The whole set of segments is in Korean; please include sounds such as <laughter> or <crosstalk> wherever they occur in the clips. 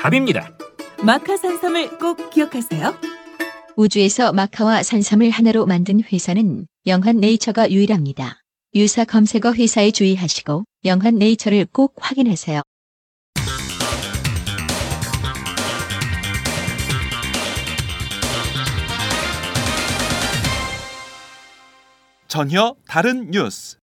답입니다. 마카 산삼을 꼭 기억하세요. 우주에서 마카와 산삼을 하나로 만든 회사는 영한 네이처가 유일합니다. 유사 검색어 회사에 주의하시고 영한 네이처를 꼭 확인하세요. 전혀 다른 뉴스.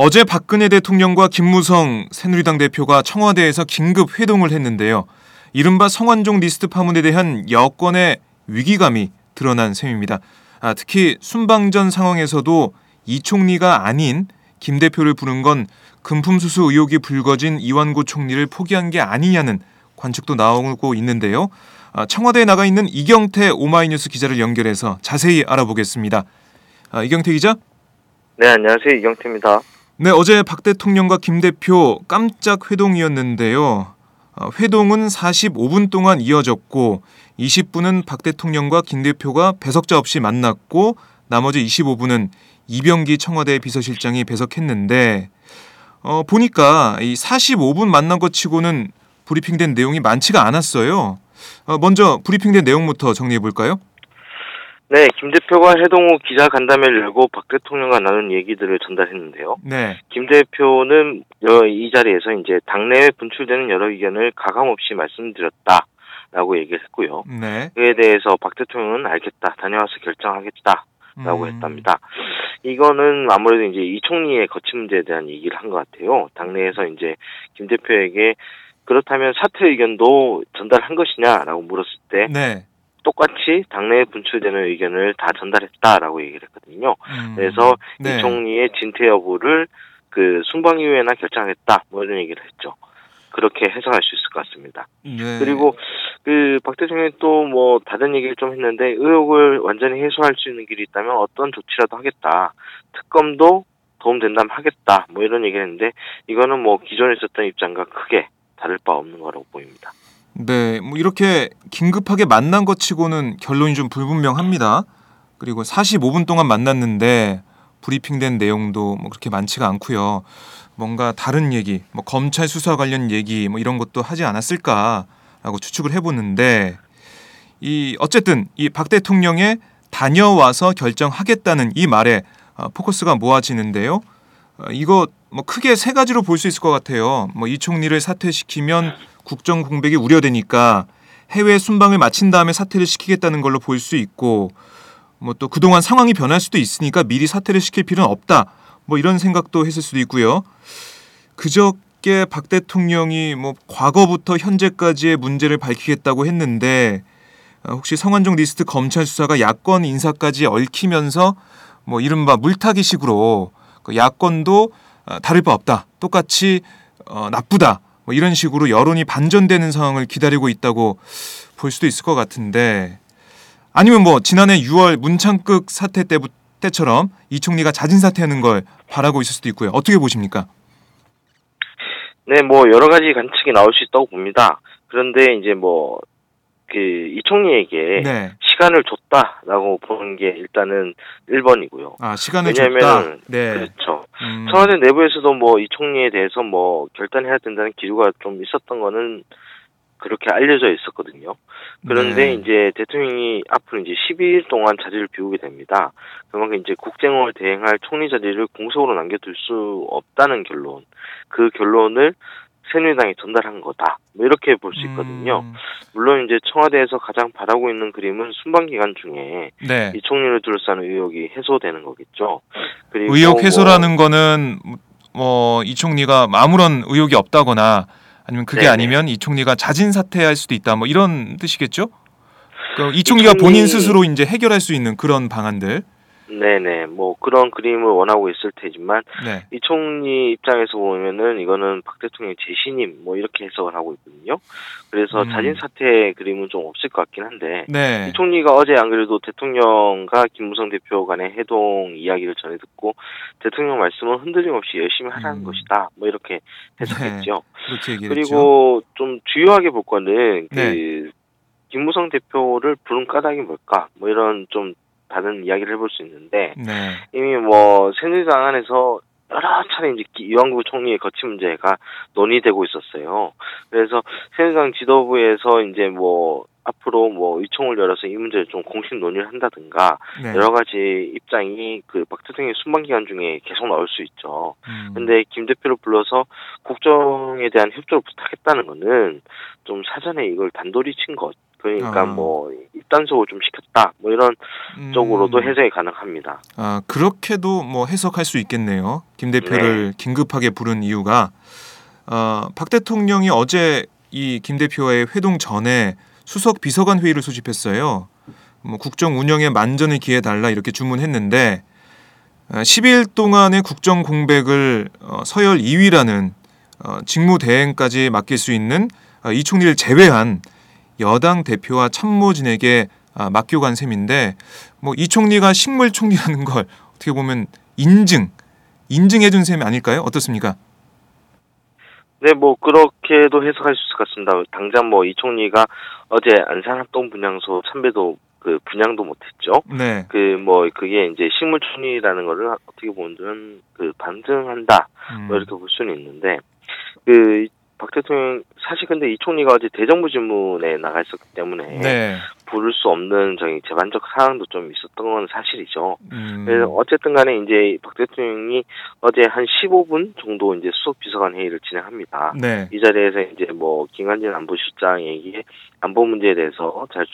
어제 박근혜 대통령과 김무성 새누리당 대표가 청와대에서 긴급 회동을 했는데요. 이른바 성완종 리스트 파문에 대한 여권의 위기감이 드러난 셈입니다. 아, 특히 순방전 상황에서도 이 총리가 아닌 김 대표를 부른 건 금품수수 의혹이 불거진 이완구 총리를 포기한 게 아니냐는 관측도 나오고 있는데요. 아, 청와대에 나가 있는 이경태 오마이뉴스 기자를 연결해서 자세히 알아보겠습니다. 아, 이경태 기자? 네, 안녕하세요. 이경태입니다. 네, 어제 박 대통령과 김 대표 깜짝 회동이었는데요. 어, 회동은 45분 동안 이어졌고 20분은 박 대통령과 김 대표가 배석자 없이 만났고 나머지 25분은 이병기 청와대 비서실장이 배석했는데 어, 보니까 이 45분 만난 것 치고는 브리핑된 내용이 많지가 않았어요. 어, 먼저 브리핑된 내용부터 정리해 볼까요? 네, 김 대표가 해동 후 기자 간담회를 열고 박 대통령과 나눈 얘기들을 전달했는데요. 네. 김 대표는 여- 이 자리에서 이제 당내에 분출되는 여러 의견을 가감 없이 말씀드렸다 라고 얘기를 했고요. 네. 그에 대해서 박 대통령은 알겠다, 다녀와서 결정하겠다. 라고 음, 했답니다. 이거는 아무래도 이제 이 총리의 거친 문제에 대한 얘기를 한 것 같아요. 당내에서 이제 김 대표에게 그렇다면 사퇴 의견도 전달한 것이냐라고 물었을 때 네. 똑같이 당내에 분출되는 의견을 다 전달했다라고 얘기를 했거든요. 음, 그래서 네. 이 총리의 진퇴 여부를 그 순방 이후에나 결정하겠다 뭐 이런 얘기를 했죠. 그렇게 해석할 수 있을 것 같습니다. 네. 그리고 그 박 대통령이 또 뭐 다른 얘기를 좀 했는데 의혹을 완전히 해소할 수 있는 길이 있다면 어떤 조치라도 하겠다. 특검도 도움된다면 하겠다. 뭐 이런 얘기를 했는데 이거는 뭐 기존에 있었던 입장과 크게 다를 바 없는 거라고 보입니다. 네, 뭐 이렇게 긴급하게 만난 것 치고는 결론이 좀 불분명합니다. 그리고 45분 동안 만났는데 브리핑된 내용도 뭐 그렇게 많지가 않고요. 뭔가 다른 얘기, 뭐 검찰 수사 관련 얘기 뭐 이런 것도 하지 않았을까라고 추측을 해보는데 이 어쨌든 이 박 대통령의 다녀와서 결정하겠다는 이 말에 어, 포커스가 모아지는데요. 어, 이거 뭐 크게 세 가지로 볼 수 있을 것 같아요. 뭐 이 총리를 사퇴시키면 국정 공백이 우려되니까 해외 순방을 마친 다음에 사퇴를 시키겠다는 걸로 볼 수 있고 뭐 또 그동안 상황이 변할 수도 있으니까 미리 사퇴를 시킬 필요는 없다. 뭐 이런 생각도 했을 수도 있고요. 그저께 박 대통령이 뭐 과거부터 현재까지의 문제를 밝히겠다고 했는데 어, 혹시 성완종 리스트 검찰 수사가 야권 인사까지 얽히면서 뭐 이른바 물타기식으로 그 야권도 어, 다를 바 없다. 똑같이 어, 나쁘다. 뭐 이런 식으로 여론이 반전되는 상황을 기다리고 있다고 볼 수도 있을 것 같은데 아니면 뭐 지난해 6월 문창극 사태 때 때처럼 이 총리가 자진 사퇴하는 걸 바라고 있을 수도 있고요. 어떻게 보십니까? 네, 뭐 여러 가지 관측이 나올 수 있다고 봅니다. 그런데 이제 뭐 그 이총리에게 네. 시간을 줬다라고 보는 게 일단은 1번이고요. 아 시간을 왜냐하면 줬다. 네. 그렇죠. 음, 청와대 내부에서도 뭐 이 총리에 대해서 뭐 결단해야 된다는 기류가 좀 있었던 거는 그렇게 알려져 있었거든요. 그런데 네. 이제 대통령이 앞으로 이제 12일 동안 자리를 비우게 됩니다. 그만큼 이제 국정을 대행할 총리 자리를 공석으로 남겨둘 수 없다는 결론, 그 결론을 새누리당에 전달한 거다. 뭐 이렇게 볼 수 있거든요. 음, 물론 이제 청와대에서 가장 바라고 있는 그림은 순방 기간 중에 네. 이 총리를 둘러싼 의혹이 해소되는 거겠죠. 그리고 의혹 뭐 해소라는 거는 뭐 이 총리가 아무런 의혹이 없다거나 아니면 그게 네네. 아니면 이 총리가 자진 사퇴할 수도 있다. 뭐 이런 뜻이겠죠? 그럼 이 총리가 총리- 본인 스스로 이제 해결할 수 있는 그런 방안들. 네네 뭐 그런 그림을 원하고 있을 테지만 네. 이 총리 입장에서 보면은 이거는 박 대통령 재신임 뭐 이렇게 해석을 하고 있거든요. 그래서 음. 자진 사퇴 그림은 좀 없을 것 같긴 한데 네. 이 총리가 어제 안 그래도 대통령과 김무성 대표 간의 해동 이야기를 전해 듣고 대통령 말씀은 흔들림 없이 열심히 하라는 음. 것이다. 뭐 이렇게 해석했죠. 얘기했죠. 그리고 좀 주요하게 볼 거는 그 네. 김무성 대표를 부른 까닭이 뭘까? 뭐 이런 좀 다른 이야기를 해볼 수 있는데 네. 이미 뭐 새누리당 안에서 여러 차례 이제 기- 이완구 총리의 거취 문제가 논의되고 있었어요. 그래서 새누리당 지도부에서 이제 뭐 앞으로 뭐 의총을 열어서 이 문제를 좀 공식 논의를 한다든가 네. 여러 가지 입장이 그박 대통령의 순방 기간 중에 계속 나올 수 있죠. 음. 근데 김 대표를 불러서 국정에 대한 협조를 부탁했다는 거는 좀 사전에 이걸 단돌이 친 것. 그러니까 아. 뭐 입단속을 좀 시켰다. 뭐 이런 음. 쪽으로도 해석이 가능합니다. 아 그렇게도 뭐 해석할 수 있겠네요. 김 대표를 긴급하게 부른 이유가 어, 박 대통령이 어제 이 김 대표와의 회동 전에 수석 비서관 회의를 소집했어요. 뭐 국정 운영에 만전을 기해 달라 이렇게 주문했는데 어, 10일 동안의 국정 공백을 어, 서열 2위라는 어, 직무 대행까지 맡길 수 있는 어, 이 총리를 제외한 여당 대표와 참모진에게 아, 맡겨간 셈인데 뭐 이 총리가 식물 총리라는 걸 어떻게 보면 인증 인증해준 셈이 아닐까요? 어떻습니까? 네, 뭐 그렇게도 해석할 수 있을 것 같습니다. 당장 뭐 이 총리가 어제 안산합동 분향소 참배도 그 분양도 못했죠. 네, 그 뭐 그게 이제 식물총리라는 거를 어떻게 보면 그 반증한다. 음, 뭐 이렇게 볼 수는 있는데 그 박 대통령 사실 근데 이 총리가 어제 대정부 질문에 나가 있었기 때문에 네, 부를 수 없는 저희 재반적 사항도 좀 있었던 건 사실이죠. 음, 그래서 어쨌든 간에 이제 박 대통령이 어제 한 15분 정도 이제 수석 비서관 회의를 진행합니다. 네, 이 자리에서 이제 뭐 김관진 안보실장에게 안보 문제에 대해서 잘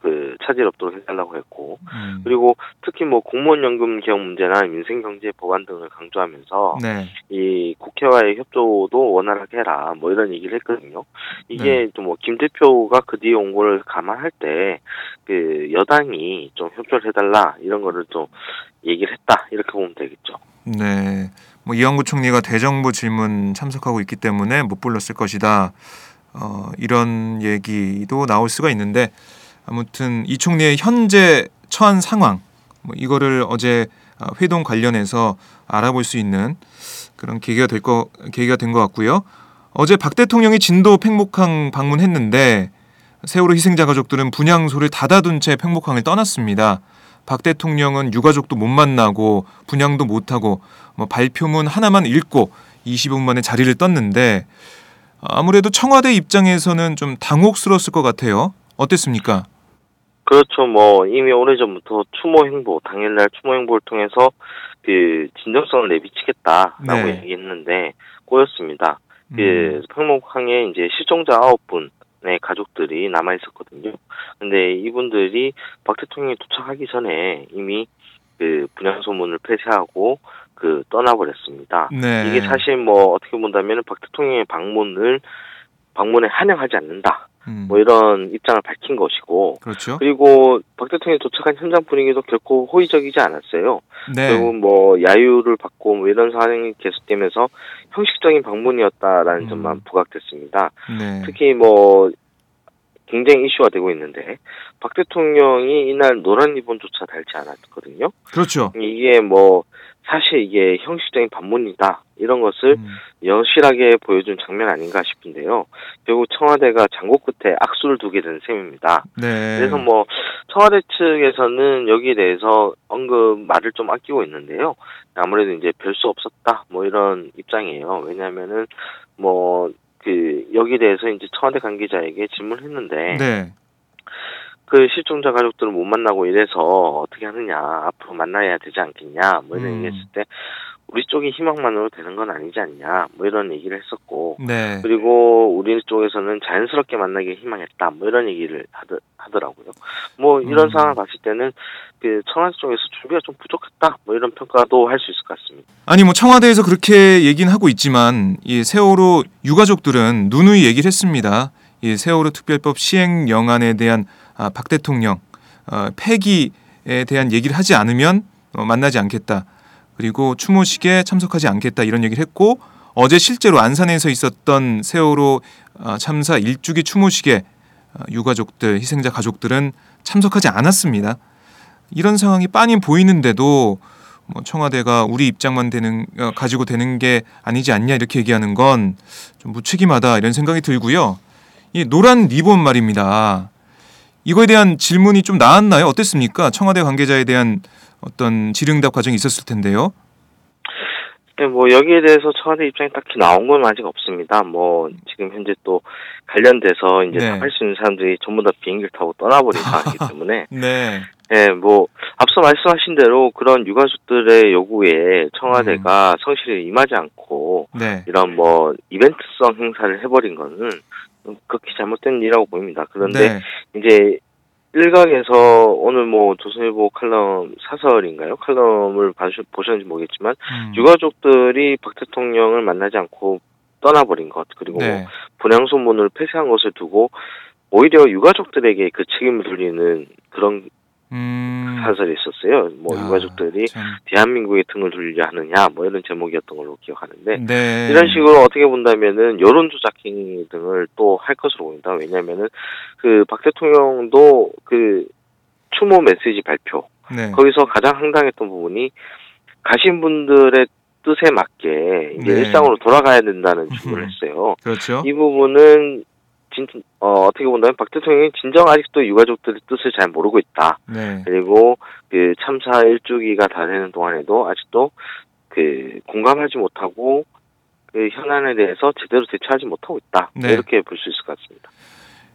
그 차질 없도록 해달라고 했고 음, 그리고 특히 뭐 공무원 연금 개혁 문제나 민생 경제 법안 등을 강조하면서 네, 이 국회와의 협조도 원활하게 해라 뭐 이런 얘기를 했거든요. 이게 네. 좀뭐 김 대표가 그 뒤에 온 거를 감안할 때 그 여당이 좀 협조를 해달라 이런 거를 좀 얘기를 했다 이렇게 보면 되겠죠. 네. 뭐 이완구 총리가 대정부 질문 참석하고 있기 때문에 못 불렀을 것이다. 어, 이런 얘기도 나올 수가 있는데 아무튼 이 총리의 현재 처한 상황 뭐 이거를 어제 어, 회동 관련해서 알아볼 수 있는 그런 계기가 될 거 계기가 된 것 같고요. 어제 박 대통령이 진도 팽목항 방문했는데 세월호 희생자 가족들은 분향소를 닫아둔 채 팽목항을 떠났습니다. 박 대통령은 유가족도 못 만나고 분향도 못 하고 뭐 발표문 하나만 읽고 25분 만에 자리를 떴는데 아무래도 청와대 입장에서는 좀 당혹스러웠을 것 같아요. 어땠습니까? 그렇죠. 뭐 이미 오래전부터 추모 행보 당일날 추모 행보를 통해서 그 진정성을 내비치겠다라고 네. 얘기했는데 꼬였습니다. 음, 그 팽목항에 이제 실종자 아홉 분의 가족들이 남아 있었거든요. 근데 이분들이 박 대통령이 도착하기 전에 이미 그 분향소문을 폐쇄하고 그 떠나버렸습니다. 네. 이게 사실 뭐 어떻게 본다면 박 대통령의 방문을 방문에 환영하지 않는다. 음, 뭐 이런 입장을 밝힌 것이고 그렇죠. 그리고 박 대통령이 도착한 현장 분위기도 결코 호의적이지 않았어요. 네. 결국 뭐 야유를 받고 뭐 이런 상황이 계속되면서 형식적인 방문이었다라는 음. 점만 부각됐습니다. 네. 특히 뭐 굉장히 이슈가 되고 있는데 박 대통령이 이날 노란 리본조차 달지 않았거든요. 그렇죠. 이게 뭐 사실 이게 형식적인 반문이다 이런 것을 음. 여실하게 보여준 장면 아닌가 싶은데요. 결국 청와대가 장고 끝에 악수를 두게 된 셈입니다. 네. 그래서 뭐 청와대 측에서는 여기에 대해서 언급 말을 좀 아끼고 있는데요. 아무래도 이제 별 수 없었다 뭐 이런 입장이에요. 왜냐하면은 뭐 그 여기에 대해서 이제 청와대 관계자에게 질문했는데 네. 그 실종자 가족들을 못 만나고 이래서 어떻게 하느냐 앞으로 만나야 되지 않겠냐 뭐 이런 음. 얘기했을 때 우리 쪽이 희망만으로 되는 건 아니지 않냐 뭐 이런 얘기를 했었고 네. 그리고 우리 쪽에서는 자연스럽게 만나길 희망했다 뭐 이런 얘기를 하더, 하더라고요 뭐 이런 음. 상황을 봤을 때는 그 청와대 쪽에서 준비가 좀 부족했다 뭐 이런 평가도 할 수 있을 것 같습니다 아니 뭐 청와대에서 그렇게 얘기는 하고 있지만 이 세월호 유가족들은 누누이 얘기를 했습니다. 이 세월호 특별법 시행 영안에 대한 아, 박 대통령 어, 폐기에 대한 얘기를 하지 않으면 어, 만나지 않겠다. 그리고 추모식에 참석하지 않겠다 이런 얘기를 했고 어제 실제로 안산에서 있었던 세월호 어, 참사 일주기 추모식에 어, 유가족들 희생자 가족들은 참석하지 않았습니다. 이런 상황이 빤히 보이는데도 뭐 청와대가 우리 입장만 되는 어, 가지고 되는 게 아니지 않냐 이렇게 얘기하는 건 좀 무책임하다 이런 생각이 들고요. 이 노란 리본 말입니다. 이거에 대한 질문이 좀 나왔나요? 어땠습니까? 청와대 관계자에 대한 어떤 질응답 과정이 있었을 텐데요. 네, 뭐 여기에 대해서 청와대 입장이 딱히 나온 건 아직 없습니다. 뭐 지금 현재 또 관련돼서 이제 네. 답할 수 있는 사람들이 전부 다 비행기를 타고 떠나버린 상황이기 <laughs> 때문에 네. 예, 뭐 앞서 말씀하신 대로 그런 유가족들의 요구에 청와대가 성실히 임하지 않고 네. 이런 뭐 이벤트성 행사를 해버린 거는 극히 잘못된 일이라고 보입니다. 그런데 네. 이제 일각에서 오늘 뭐 조선일보 칼럼 사설인가요? 칼럼을 보셨는지 모르겠지만 음. 유가족들이 박 대통령을 만나지 않고 떠나버린 것 그리고 뭐 네. 분향 소문을 폐쇄한 것을 두고 오히려 유가족들에게 그 책임을 돌리는 그런 음. 사설이 있었어요. 뭐 야, 유가족들이 참. 대한민국의 등을 돌리려 하느냐 뭐 이런 제목이었던 걸로 기억하는데 네. 이런 식으로 어떻게 본다면은 여론 조작 행위 등을 또 할 것으로 보인다. 왜냐면은 그 박 대통령도 그 추모 메시지 발표 네. 거기서 가장 황당했던 부분이 가신 분들의 뜻에 맞게 이제 네. 일상으로 돌아가야 된다는 <laughs> 주문을 했어요. 그렇죠. 이 부분은 진, 어, 어떻게 본다면 박 대통령이 진정 아직도 유가족들의 뜻을 잘 모르고 있다. 네. 그리고 그 참사 일주기가 다 되는 동안에도 아직도 그 공감하지 못하고 그 현안에 대해서 제대로 대처하지 못하고 있다. 네. 이렇게 볼 수 있을 것 같습니다.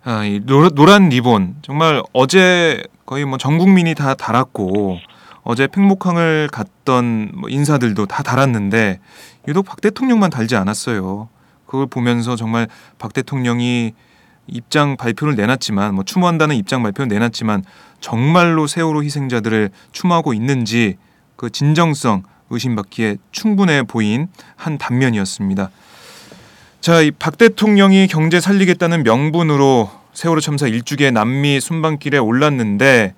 아, 이 노, 노란 리본 정말 어제 거의 뭐 전 국민이 다 달았고 어제 팽목항을 갔던 뭐 인사들도 다 달았는데 유독 박 대통령만 달지 않았어요. 그걸 보면서 정말 박 대통령이 입장 발표를 내놨지만 뭐 추모한다는 입장 발표를 내놨지만 정말로 세월호 희생자들을 추모하고 있는지 그 진정성 의심받기에 충분해 보인 한 단면이었습니다. 자, 이 박 대통령이 경제 살리겠다는 명분으로 세월호 참사 일주기의 남미 순방길에 올랐는데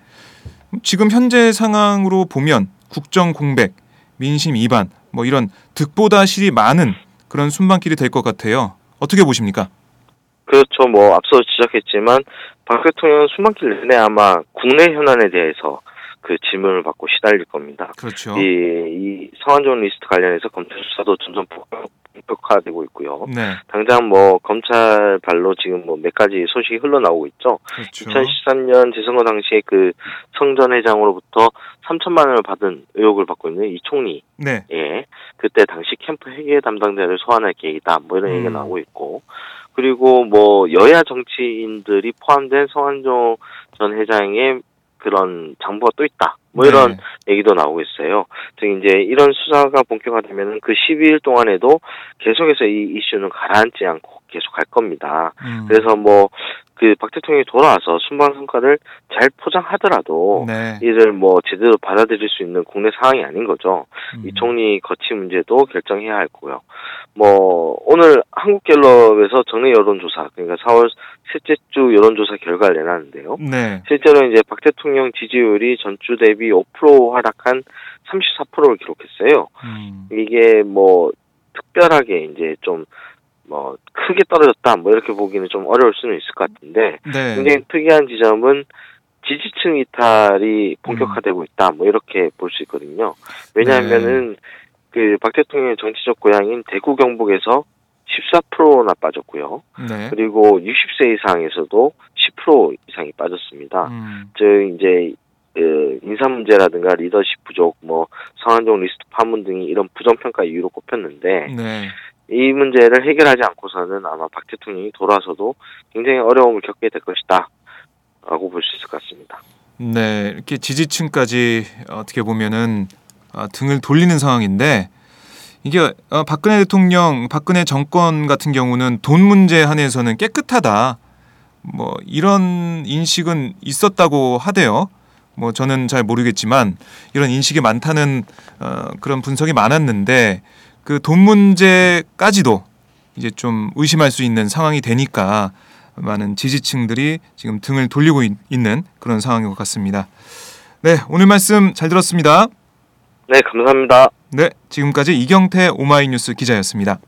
지금 현재 상황으로 보면 국정 공백, 민심 이반 뭐 이런 득보다 실이 많은 그런 순방길이 될 것 같아요. 어떻게 보십니까? 그렇죠. 뭐 앞서 지적했지만 박 대통령은 수만길 내내 아마 국내 현안에 대해서 그 질문을 받고 시달릴 겁니다. 그렇죠. 이, 이 성한종 리스트 관련해서 검찰 수사도 점점 본격화되고 있고요. 네, 당장 뭐 검찰 발로 지금 뭐 몇 가지 소식이 흘러나오고 있죠. 그렇죠. 2013년 재선거 당시에 그 성전 회장으로부터 3천만 원을 받은 의혹을 받고 있는 이 총리, 네, 예, 그때 당시 캠프 회계 담당자를 소환할 계획이다, 뭐 이런 얘기가 음. 나오고 있고, 그리고 뭐 여야 정치인들이 포함된 성한종 전 회장의 그런 장부가 또 있다, 뭐 이런 네. 얘기도 나오고 있어요. 즉 이제 이런 수사가 본격화되면은 그 12일 동안에도 계속해서 이 이슈는 가라앉지 않고 계속 갈 겁니다. 음, 그래서 뭐 그 박 대통령이 돌아와서 순방 성과를 잘 포장하더라도 네, 이를 뭐 제대로 받아들일 수 있는 국내 상황이 아닌 거죠. 음, 이 총리 거치 문제도 결정해야 할 거고요. 뭐 오늘 한국갤럽에서 정례 여론조사 그러니까 4월 셋째 주 여론조사 결과를 내놨는데요. 네, 실제로 이제 박 대통령 지지율이 전주 대비 5% 하락한 34%를 기록했어요. 음, 이게 뭐 특별하게 이제 좀 뭐 크게 떨어졌다 뭐 이렇게 보기는 좀 어려울 수는 있을 것 같은데 네, 굉장히 특이한 지점은 지지층 이탈이 본격화되고 있다. 뭐 이렇게 볼 수 있거든요. 왜냐하면은 그 박 대통령의 정치적 고향인 대구 경북에서 14%나 빠졌고요. 네. 그리고 60세 이상에서도 10% 이상이 빠졌습니다. 음. 즉 이제 그 인사 문제라든가 리더십 부족, 뭐 성완종 리스트 파문 등이 이런 부정 평가 이유로 꼽혔는데 네. 이 문제를 해결하지 않고서는 아마 박 대통령이 돌아서도 굉장히 어려움을 겪게 될 것이다. 라고 볼 수 있을 것 같습니다. 네, 이렇게 지지층까지 어떻게 보면은 아, 등을 돌리는 상황인데 이게 어, 박근혜 대통령, 박근혜 정권 같은 경우는 돈 문제 한해서는 깨끗하다. 뭐 이런 인식은 있었다고 하대요. 뭐 저는 잘 모르겠지만 이런 인식이 많다는 어, 그런 분석이 많았는데 그 돈 문제까지도 이제 좀 의심할 수 있는 상황이 되니까 많은 지지층들이 지금 등을 돌리고 있, 는 그런 상황인 것 같습니다. 네, 오늘 말씀 잘 들었습니다. 네, 감사합니다. 네, 지금까지 이경태 오마이뉴스 기자였습니다.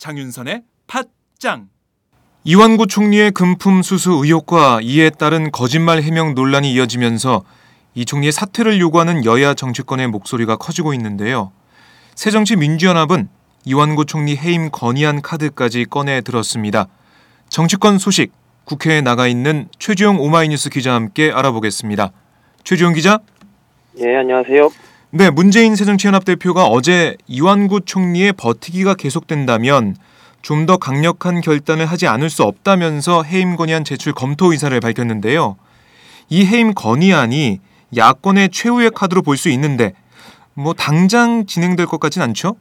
장윤선의 팟짱 이완구 총리의 금품 수수 의혹과 이에 따른 거짓말 해명 논란이 이어지면서 이 총리의 사퇴를 요구하는 여야 정치권의 목소리가 커지고 있는데요. 새정치민주연합은 이완구 총리 해임 건의안 카드까지 꺼내 들었습니다. 정치권 소식 국회에 나가 있는 최주영 오마이뉴스 기자와 함께 알아보겠습니다. 최주영 기자. 예, 안녕하세요. 네, 문재인 새정치연합 대표가 어제 이완구 총리의 버티기가 계속된다면 좀 더 강력한 결단을 하지 않을 수 없다면서 해임 건의안 제출 검토 의사를 밝혔는데요. 이 해임 건의안이 야권의 최후의 카드로 볼 수 있는데 뭐 당장 진행될 것 같진 않죠?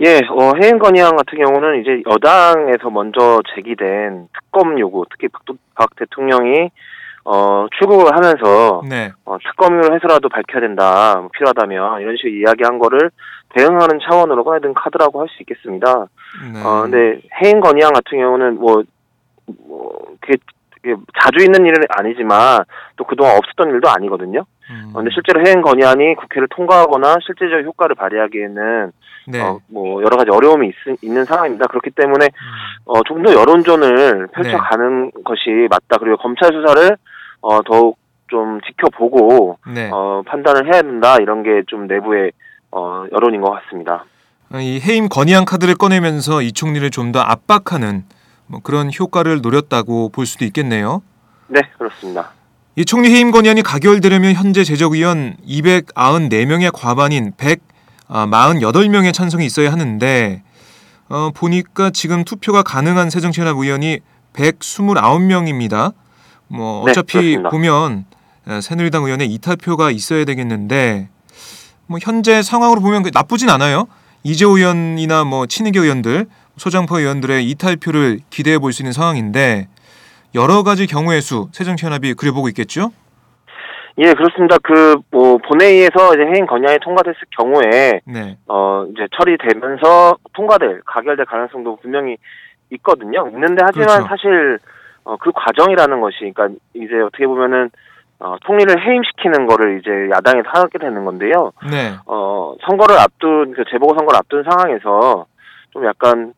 예, 어, 해임 건의안 같은 경우는 이제 여당에서 먼저 제기된 특검 요구, 특히 박, 박 대통령이 어, 출국을 하면서 네. 어, 특검을 해서라도 밝혀야 된다, 뭐 필요하다면 이런 식으로 이야기한 거를 대응하는 차원으로 꺼내든 카드라고 할 수 있겠습니다. 네. 어, 근데 해임 건의안 같은 경우는 뭐, 뭐, 그게, 그게 자주 있는 일은 아니지만 또 그동안 없었던 일도 아니거든요. 음, 어, 근데 실제로 해임 건의안이 국회를 통과하거나 실제적 효과를 발휘하기에는 네. 어, 뭐 여러 가지 어려움이 있, 있는 상황입니다. 그렇기 때문에 어, 좀 더 여론전을 펼쳐가는 것이 맞다. 그리고 검찰 수사를 어, 더욱 좀 지켜보고 네. 어, 판단을 해야 된다. 이런 게 좀 내부의 어, 여론인 것 같습니다. 이 해임 건의안 카드를 꺼내면서 이 총리를 좀 더 압박하는 뭐 그런 효과를 노렸다고 볼 수도 있겠네요. 네, 그렇습니다. 이 총리 해임 건의안이 가결되려면 현재 제적의원 294명의 과반인 148명의 찬성이 있어야 하는데 어, 보니까 지금 투표가 가능한 새정치연합 의원이 129명입니다. 뭐 네, 어차피 그렇습니다. 보면 에, 새누리당 의원의 이탈표가 있어야 되겠는데 뭐 현재 상황으로 보면 그 나쁘진 않아요. 이재호 의원이나 뭐 친이계 의원들, 소장파 의원들의 이탈표를 기대해 볼 수 있는 상황인데 여러 가지 경우의 수 새정치연합이 그려보고 있겠죠? 예, 그렇습니다. 그 뭐 본회의에서 이제 해임 건의안이 통과됐을 경우에 네. 어 이제 처리되면서 통과될 가결될 가능성도 분명히 있거든요. 있는데 하지만 그렇죠. 사실 어, 그 과정이라는 것이 그러니까 이제 어떻게 보면은 어, 총리를 해임시키는 거를 이제 야당에서 하게 되는 건데요. 네. 어, 선거를 앞둔 그 재보궐 선거를 앞둔 상황에서 좀 약간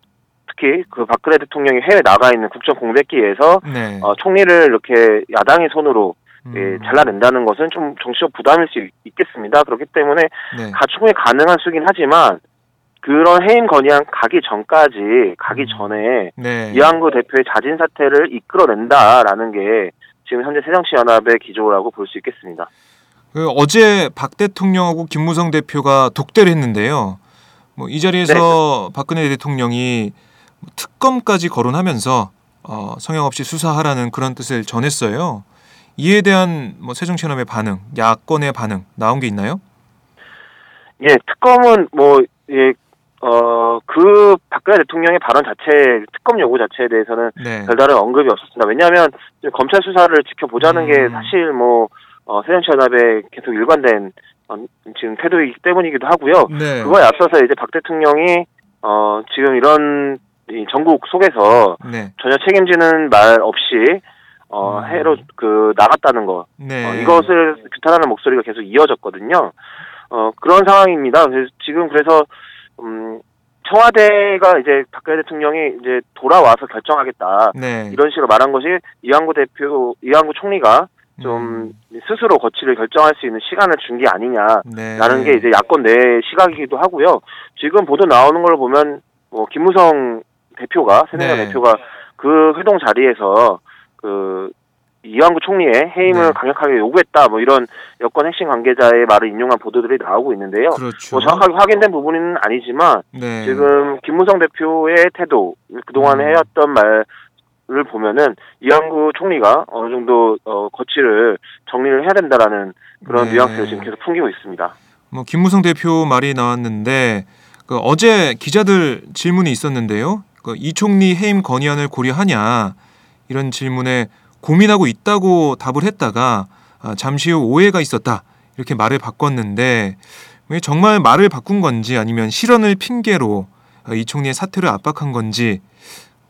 특히 그 박근혜 대통령이 해외 나가 있는 국정 공백기에서 네. 어, 총리를 이렇게 야당의 손으로 예, 음, 잘라낸다는 것은 좀 정치적 부담일 수 있겠습니다. 그렇기 때문에 네. 가 충분히 가능한 수긴 하지만 그런 해임 건의안 가기 전까지 가기 음. 전에 네. 이한구 대표의 자진 사퇴를 이끌어낸다라는 게 지금 현재 새정치연합의 기조라고 볼 수 있겠습니다. 그 어제 박 대통령하고 김무성 대표가 독대를 했는데요. 뭐 이 자리에서 박근혜 대통령이 특검까지 거론하면서 어, 성형 없이 수사하라는 그런 뜻을 전했어요. 이에 대한 뭐 새정치연합의 반응, 야권의 반응 나온 게 있나요? 예, 특검은 뭐, 예, 어, 그 박근혜 대통령의 발언 자체, 특검 요구 자체에 대해서는 네. 별다른 언급이 없었습니다. 왜냐하면 검찰 수사를 지켜보자는 게 음. 사실 뭐, 어, 새정치연합의 계속 일관된 어, 지금 태도이기 때문이기도 하고요. 네. 그거에 앞서서 이제 박 대통령이 어 지금 이런 이 전국 속에서 네. 전혀 책임지는 말 없이 어 음. 해로 그 나갔다는 거 네. 어, 이것을 규탄하는 목소리가 계속 이어졌거든요. 어 그런 상황입니다. 그래서 지금 그래서 음 청와대가 이제 박근혜 대통령이 이제 돌아와서 결정하겠다 네. 이런 식으로 말한 것이 이한구 대표 이한구 총리가 좀 음. 스스로 거취를 결정할 수 있는 시간을 준 게 아니냐 네. 라는 게 이제 야권 내 시각이기도 하고요. 지금 보도 나오는 걸 보면 뭐 김무성 대표가 새누리당 네. 대표가 그 회동 자리에서 그 이완구 총리의 해임을 네. 강력하게 요구했다 뭐 이런 여권 핵심 관계자의 말을 인용한 보도들이 나오고 있는데요. 그렇죠. 뭐 정확하게 확인된 부분은 아니지만 네. 지금 김무성 대표의 태도 그동안 음. 해왔던 말을 보면은 이완구 총리가 어느 정도 어, 거취를 정리를 해야 된다라는 그런 네. 뉘앙스를 지금 계속 풍기고 있습니다. 뭐 김무성 대표 말이 나왔는데 그 어제 기자들 질문이 있었는데요. 그 이 총리 해임 건의안을 고려하냐 이런 질문에 고민하고 있다고 답을 했다가 아, 잠시 후 오해가 있었다 이렇게 말을 바꿨는데 왜 정말 말을 바꾼 건지 아니면 실언을 핑계로 어, 이 총리의 사퇴를 압박한 건지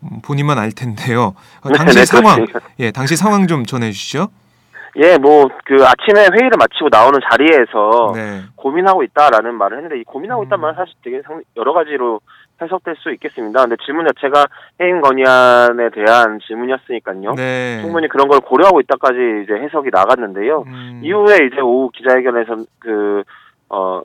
음, 본인만 알 텐데요. 어, 당시 네, 상황 그렇습니다. 예 당시 상황 좀 전해 주시죠. 예, 뭐 그 아침에 회의를 마치고 나오는 자리에서 네. 고민하고 있다라는 말을 했는데 이 고민하고 음. 있다는 말은 사실 되게 상- 여러 가지로 해석될 수 있겠습니다. 근데 질문 자체가 해임 건의안에 대한 질문이었으니까요. 네. 충분히 그런 걸 고려하고 있다까지 이제 해석이 나갔는데요. 음, 이후에 이제 오후 기자회견에서 그, 어,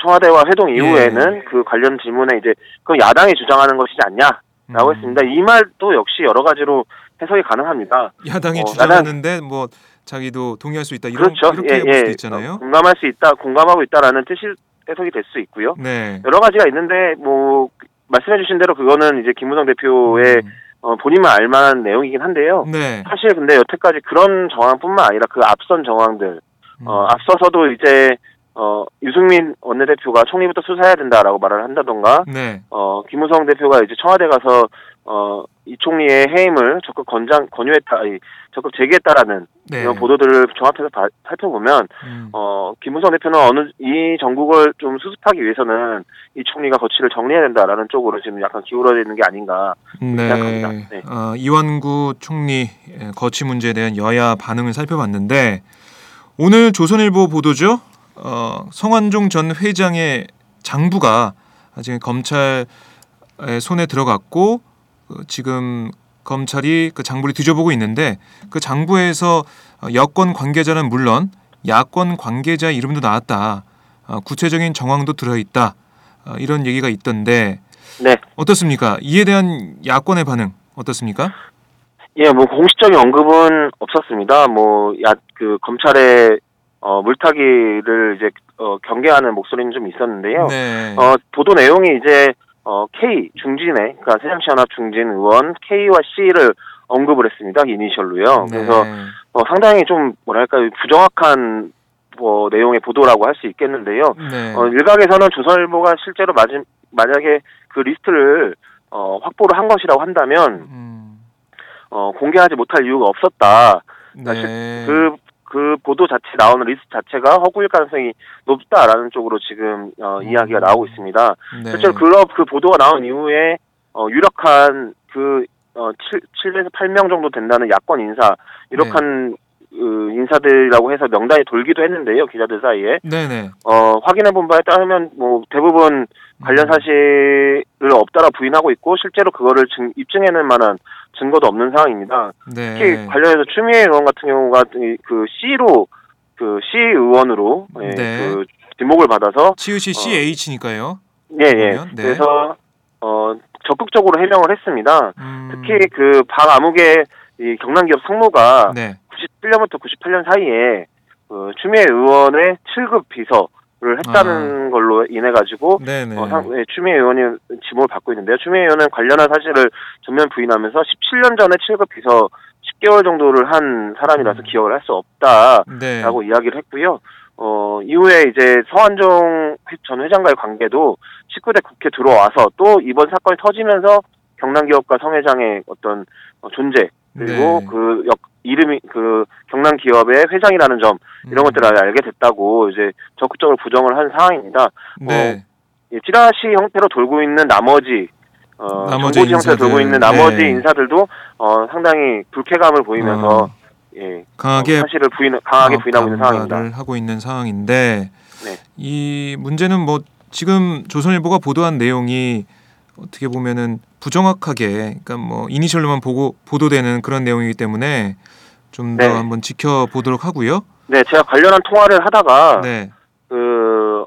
청와대와 회동 예. 이후에는 그 관련 질문에 이제 그럼 야당이 주장하는 것이지 않냐라고 음. 했습니다. 이 말도 역시 여러 가지로 해석이 가능합니다. 야당이 어, 주장하는데 뭐 자기도 동의할 수 있다 이런 그렇죠. 이렇게 예, 볼 수도 예. 있잖아요. 어, 공감할 수 있다, 공감하고 있다라는 뜻이 해석이 될 수 있고요. 네. 여러 가지가 있는데 뭐 말씀해주신 대로 그거는 이제 김무성 대표의 음, 어, 본인만 알만한 내용이긴 한데요. 네. 사실 근데 여태까지 그런 정황뿐만 아니라 그 앞선 정황들, 음, 어, 앞서서도 이제 어, 유승민 원내대표가 총리부터 수사해야 된다라고 말을 한다던가, 네. 어, 김무성 대표가 이제 청와대 가서 어, 이 총리의 해임을 적극 권장 권유했다, 아니, 적극 제기했다라는 네. 이런 보도들을 종합해서 봐- 살펴보면 음, 어, 김무성 대표는 어느, 이 전국을 좀 수습하기 위해서는 이 총리가 거취를 정리해야 된다라는 쪽으로 지금 약간 기울어져 있는 게 아닌가. 생각합니다. 네. 네. 어, 이완구 총리 예, 거취 문제에 대한 여야 반응을 살펴봤는데 오늘 조선일보 보도죠. 어, 성완종 전 회장의 장부가 지금 검찰 손에 들어갔고 어, 지금 검찰이 그 장부를 뒤져보고 있는데 그 장부에서 어, 여권 관계자는 물론 야권 관계자 이름도 나왔다. 어, 구체적인 정황도 들어있다. 어, 이런 얘기가 있던데 네. 어떻습니까? 이에 대한 야권의 반응 어떻습니까? 예, 뭐 공식적인 언급은 없었습니다. 뭐, 야, 그 검찰의 어, 물타기를 이제 어, 경계하는 목소리는 좀 있었는데요. 네. 어, 보도 내용이 이제 어, K 중진의 그러니까 새정치연합 중진 의원 K와 C를 언급을 했습니다. 이니셜로요. 네. 그래서 어, 상당히 좀 뭐랄까 부정확한 뭐 내용의 보도라고 할 수 있겠는데요. 네. 어, 일각에서는 조선일보가 실제로 맞은, 만약에 그 리스트를 어, 확보를 한 것이라고 한다면 음, 어, 공개하지 못할 이유가 없었다. 네. 그, 그 보도 자체 나오는 리스트 자체가 허구일 가능성이 높다라는 쪽으로 지금 어, 음. 이야기가 나오고 있습니다. 네. 실제로 그, 그 보도가 나온 이후에 어, 유력한 그 어, 7, 7에서 8명 정도 된다는 야권 인사 유력한 그 인사들이라고 해서 명단이 돌기도 했는데요 기자들 사이에 네네. 어, 확인해 본 바에 따르면 뭐 대부분 관련 음. 사실을 없다라 부인하고 있고 실제로 그거를 증, 입증해낼 만한 증거도 없는 상황입니다. 네. 특히 관련해서 추미애 의원 같은 경우가 이- 그 C로 그 C 의원으로 예, 네. 그 지목을 받아서 치우시 CH니까요. 예, 예. 네. 그래서 어 적극적으로 해명을 했습니다. 음, 특히 그 방아무개 이 경남 기업 상무가 네. 97년부터 98년 사이에 그 추미애 의원의 7급 비서 를 했다는 걸로 인해 가지고 아. 어, 상, 예, 추미애 의원이 지목을 받고 있는데요. 추미애 의원은 관련한 사실을 전면 부인하면서 17년 전에 7급 비서 10개월 정도를 한 사람이라서 음. 기억을 할 수 없다. 네. 라고 이야기를 했고요. 어, 이후에 이제 서한종 회- 전 회장과의 관계도 19대 국회 들어와서 또 이번 사건이 터지면서 경남기업과 성 회장의 어떤 어, 존재, 그리고 네. 그 역, 이름이 그 경남 기업의 회장이라는 점 이런 음. 것들을 알게 됐다고 이제 적극적으로 부정을 한 상황입니다. 네. 예, 찌라시 형태로 돌고 있는 나머지 어, 나머지 정보지 형태로 돌고. 있는 나머지 네. 인사들도 어, 상당히 불쾌감을 보이면서 어, 예, 강하게 어, 사실을 부인 강하게 부인하고 있는 상황입니다. 하고 있는 상황인데 네. 이 문제는 뭐 지금 조선일보가 보도한 내용이 어떻게 보면은 부정확하게 그러니까 뭐 이니셜로만 보고 보도되는 그런 내용이기 때문에 좀더 네. 한번 지켜보도록 하고요. 네, 제가 관련한 통화를 하다가 네. 그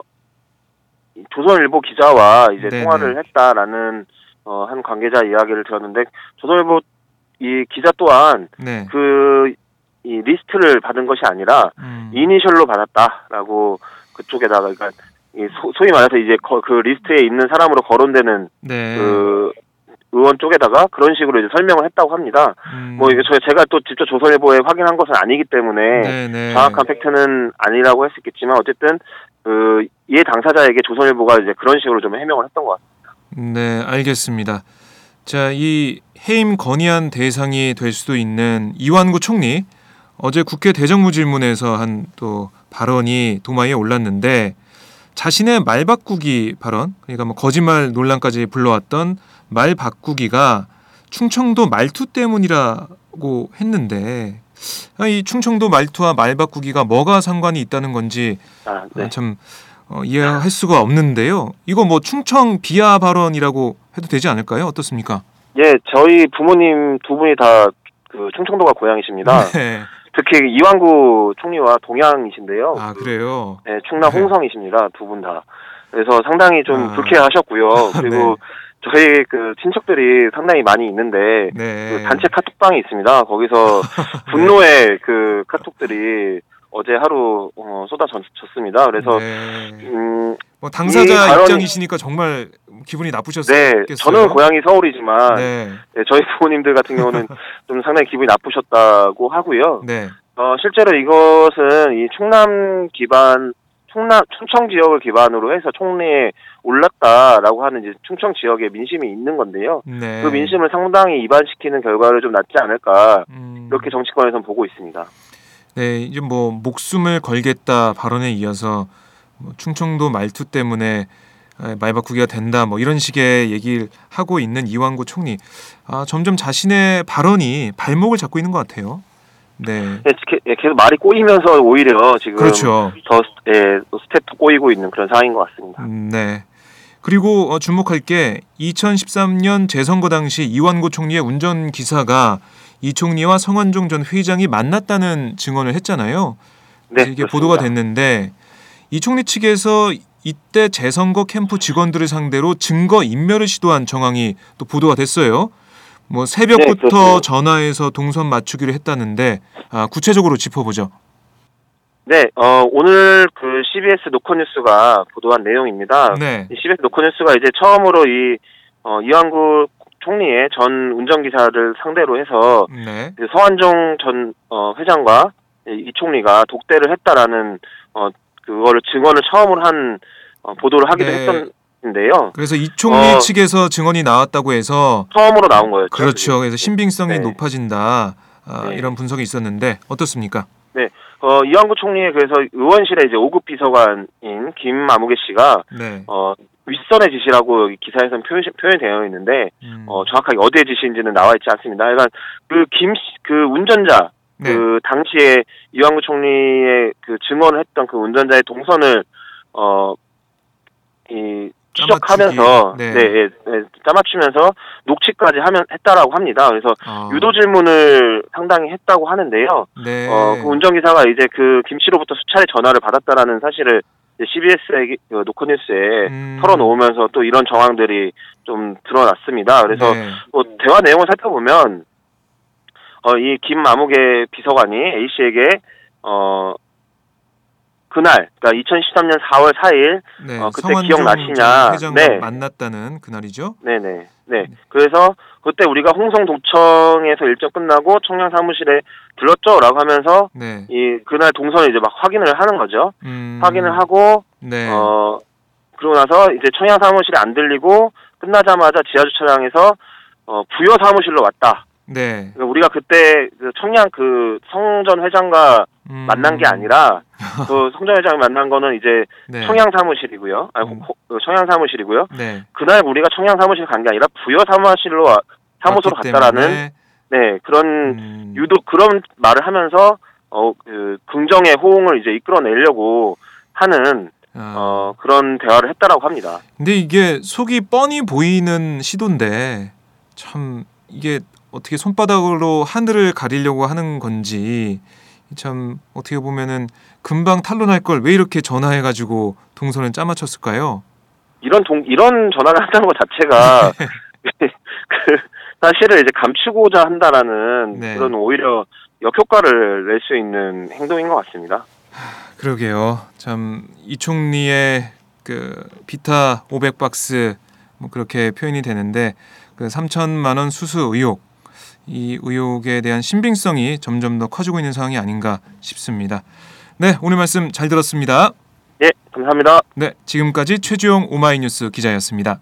조선일보 기자와 이제 네네. 통화를 했다라는 어, 한 관계자 이야기를 들었는데 조선일보 이 기자 또한 네. 그 이 리스트를 받은 것이 아니라 음. 이니셜로 받았다라고 그쪽에다가 그러니까 이 소, 소위 말해서 이제 거- 그 리스트에 있는 사람으로 거론되는 네. 그 의원 쪽에다가 그런 식으로 이제 설명을 했다고 합니다. 음. 뭐 이게 저 제가 또 직접 조선일보에 확인한 것은 아니기 때문에 네, 네. 정확한 팩트는 아니라고 있겠지만 어쨌든 그 이해 당사자에게 조선일보가 이제 그런 식으로 좀 해명을 했던 것 같아요. 네, 알겠습니다. 자, 이 해임 건의안 대상이 될 수도 있는 이완구 총리 어제 국회 대정부질문에서 한 또 발언이 도마에 올랐는데 자신의 말 바꾸기 발언, 그러니까 뭐 거짓말 논란까지 불러왔던 말 바꾸기가 충청도 말투 때문이라고 했는데 아, 이 충청도 말투와 말 바꾸기가 뭐가 상관이 있다는 건지 아, 네. 아, 참 어, 이해할 수가 없는데요. 이거 뭐 충청 비하 발언이라고 해도 되지 않을까요? 어떻습니까? 예, 저희 부모님 두 분이 다 그 충청도가 고향이십니다. <laughs> 네. 특히 이완구 총리와 동양이신데요. 아 그래요. 네, 충남 네. 홍성이십니다. 두 분 다. 그래서 상당히 좀 아. 불쾌하셨고요. <laughs> 그리고 저희 그 친척들이 상당히 많이 있는데 네. 그 단체 카톡방이 있습니다. 거기서 <laughs> 분노의 그 카톡들이 어제 하루 어, 쏟아졌습니다. 그래서 네. 음, 뭐 당사자 이 발언이- 입장이시니까 정말 기분이 나쁘셨겠어요. 네, 저는 고향이 서울이지만 네. 네, 저희 부모님들 같은 경우는 <laughs> 좀 상당히 기분이 나쁘셨다고 하고요. 네. 어, 실제로 이것은 이 충남 기반, 충남, 충청 지역을 기반으로 해서 총리에 올랐다라고 하는 이제 충청 지역의 민심이 있는 건데요. 네. 그 민심을 상당히 이반시키는 결과를 좀 낳지 않을까, 음, 이렇게 정치권에서는 보고 있습니다. 네, 이제 뭐 목숨을 걸겠다 발언에 이어서 뭐 충청도 말투 때문에 아, 말 바꾸기가 된다 뭐 이런 식의 얘기를 하고 있는 이완구 총리 아 점점 자신의 발언이 발목을 잡고 있는 것 같아요. 네, 예, 게- 예, 계속 말이 꼬이면서 오히려 지금 그렇죠. 더 예, 스텝도 꼬이고 있는 그런 상황인 것 같습니다. 음, 네. 그리고 어, 주목할 게 2013년 재선거 당시 이완구 총리의 운전 기사가 이 총리와 성완종 전 회장이 만났다는 증언을 했잖아요. 네, 이게 그렇습니다. 보도가 됐는데 이 총리 측에서 이때 재선거 캠프 직원들을 상대로 증거 인멸을 시도한 정황이 또 보도가 됐어요. 뭐 새벽부터 네. 전화해서 동선 맞추기를 했다는데 아, 구체적으로 짚어보죠. 네, 어, 오늘 그 CBS 노컷뉴스가 보도한 내용입니다. 네, 이 CBS 노컷뉴스가 이제 처음으로 이 어, 이완구 총리의 전 운전기사를 상대로 해서 네, 그 서한종 전 어, 회장과 이, 이 총리가 독대를 했다라는 어, 그거를 증언을 처음으로 한 어, 보도를 하기도 네. 했었는데요. 그래서 이 총리 어. 측에서 증언이 나왔다고 해서 처음으로 나온 거였죠. 그렇죠. 그래서 신빙성이 네. 높아진다 아, 네. 이런 분석이 있었는데 어떻습니까? 어, 이완구 총리의 그래서 의원실에 이제 5급 비서관인 김아무개 씨가 네, 어, 윗선의 지시라고 이 기사에서는 표현, 표현되어 있는데 음, 어, 정확하게 어디의 지시인지는 나와 있지 않습니다. 그러니까 그 김, 씨- 그 운전자, 네, 그 당시에 이완구 총리의 그 증언을 했던 그 운전자의 동선을, 어, 이, 추적하면서. 네. 네, 예, 예, 짜맞추면서 녹취까지 하면, 했다라고 합니다. 그래서 아, 유도 질문을 상당히 했다고 하는데요. 네, 어, 그 운전기사가 이제 그 김 씨로부터 수차례 전화를 받았다라는 사실을 CBS의 그 노컷뉴스에 음, 털어놓으면서 또 이런 정황들이 좀 드러났습니다. 그래서 네, 뭐 대화 내용을 살펴보면 어 이 김마무개 비서관이 A 씨에게 어 그날 그러니까 2013년 4월 4일 네, 어, 그때 기억나시냐? 회장과 네. 만났다는 그날이죠. 네네 네 그래서 그때 우리가 홍성도청에서 일정 끝나고 청량 사무실에 들렀죠라고 하면서 네, 이 그날 동선을 이제 막 확인을 하는 거죠 음, 확인을 하고 네, 어 그러고 나서 이제 청양 사무실에 안 들리고 끝나자마자 지하 주차장에서 어 부여 사무실로 왔다. 네. 그러니까 우리가 그때 그 청량 그 성전 회장과 음. 만난 게 아니라 <laughs> 그 성전 회장이 만난 거는 이제 네. 청양 사무실이고요. 아니, 음. 호- 그 청양 사무실이고요. 네. 그날 우리가 청양 사무실 간 게 아니라 부여 사무실로 와- 사무소로 갔다라는 네 그런 음, 유독 그런 말을 하면서 어 그 긍정의 호응을 이제 이끌어내려고 하는 아, 어 그런 대화를 했다라고 합니다. 근데 이게 속이 뻔히 보이는 시도인데 참 이게 어떻게 손바닥으로 하늘을 가리려고 하는 건지 참 어떻게 보면은 금방 탄론할 걸왜 이렇게 전화해가지고 동선을 짜맞췄을까요? 이런 동 이런 전화를 한다는 것 자체가 <laughs> 그 사실을 이제 감추고자 한다라는 네. 그런 오히려 역효과를 낼 수 있는 행동인 것 같습니다. 그러게요. 참 이 총리의 그 비타 500박스 뭐 그렇게 표현이 되는데 그 3천만 원 수수 의혹 이 의혹에 대한 신빙성이 점점 더 커지고 있는 상황이 아닌가 싶습니다. 네, 오늘 말씀 잘 들었습니다. 예, 감사합니다. 네, 지금까지 최주영 오마이뉴스 기자였습니다.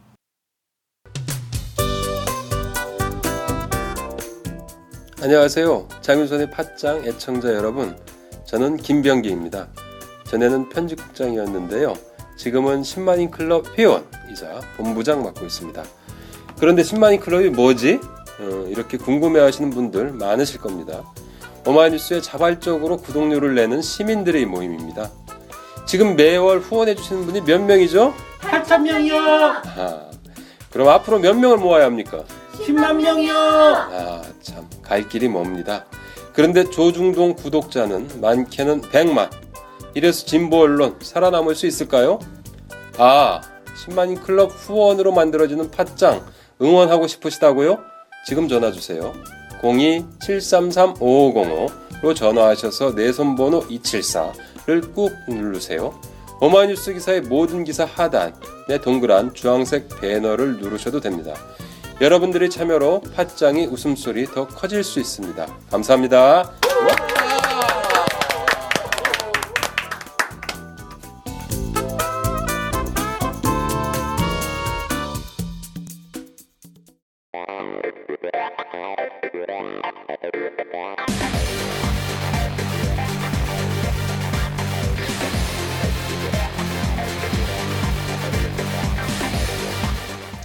안녕하세요. 장윤선의 팟짱 애청자 여러분. 저는 김병기입니다. 전에는 편집국장이었는데요. 지금은 10만인 클럽 회원이자 본부장 맡고 있습니다. 그런데 10만인 클럽이 뭐지? 어, 이렇게 궁금해 하시는 분들 많으실 겁니다. 오마이뉴스에 자발적으로 구독료를 내는 시민들의 모임입니다. 지금 매월 후원해 주시는 분이 몇 명이죠? 8천 명이요. 아, 그럼 앞으로 몇 명을 모아야 합니까? 10만 명이요. 아, 참, 갈 길이 멉니다. 그런데 조중동 구독자는 많게는 100만. 이래서 진보 언론 살아남을 수 있을까요? 아, 10만인 클럽 후원으로 만들어지는 팟짱 응원하고 싶으시다고요? 지금 전화 주세요. 02-733-5505로 전화하셔서 내 손번호 274를 꾹 누르세요. 오마이뉴스 기사의 모든 기사 하단에 동그란 주황색 배너를 누르셔도 됩니다. 여러분들의 참여로 팟짱이 웃음소리 더 커질 수 있습니다. 감사합니다.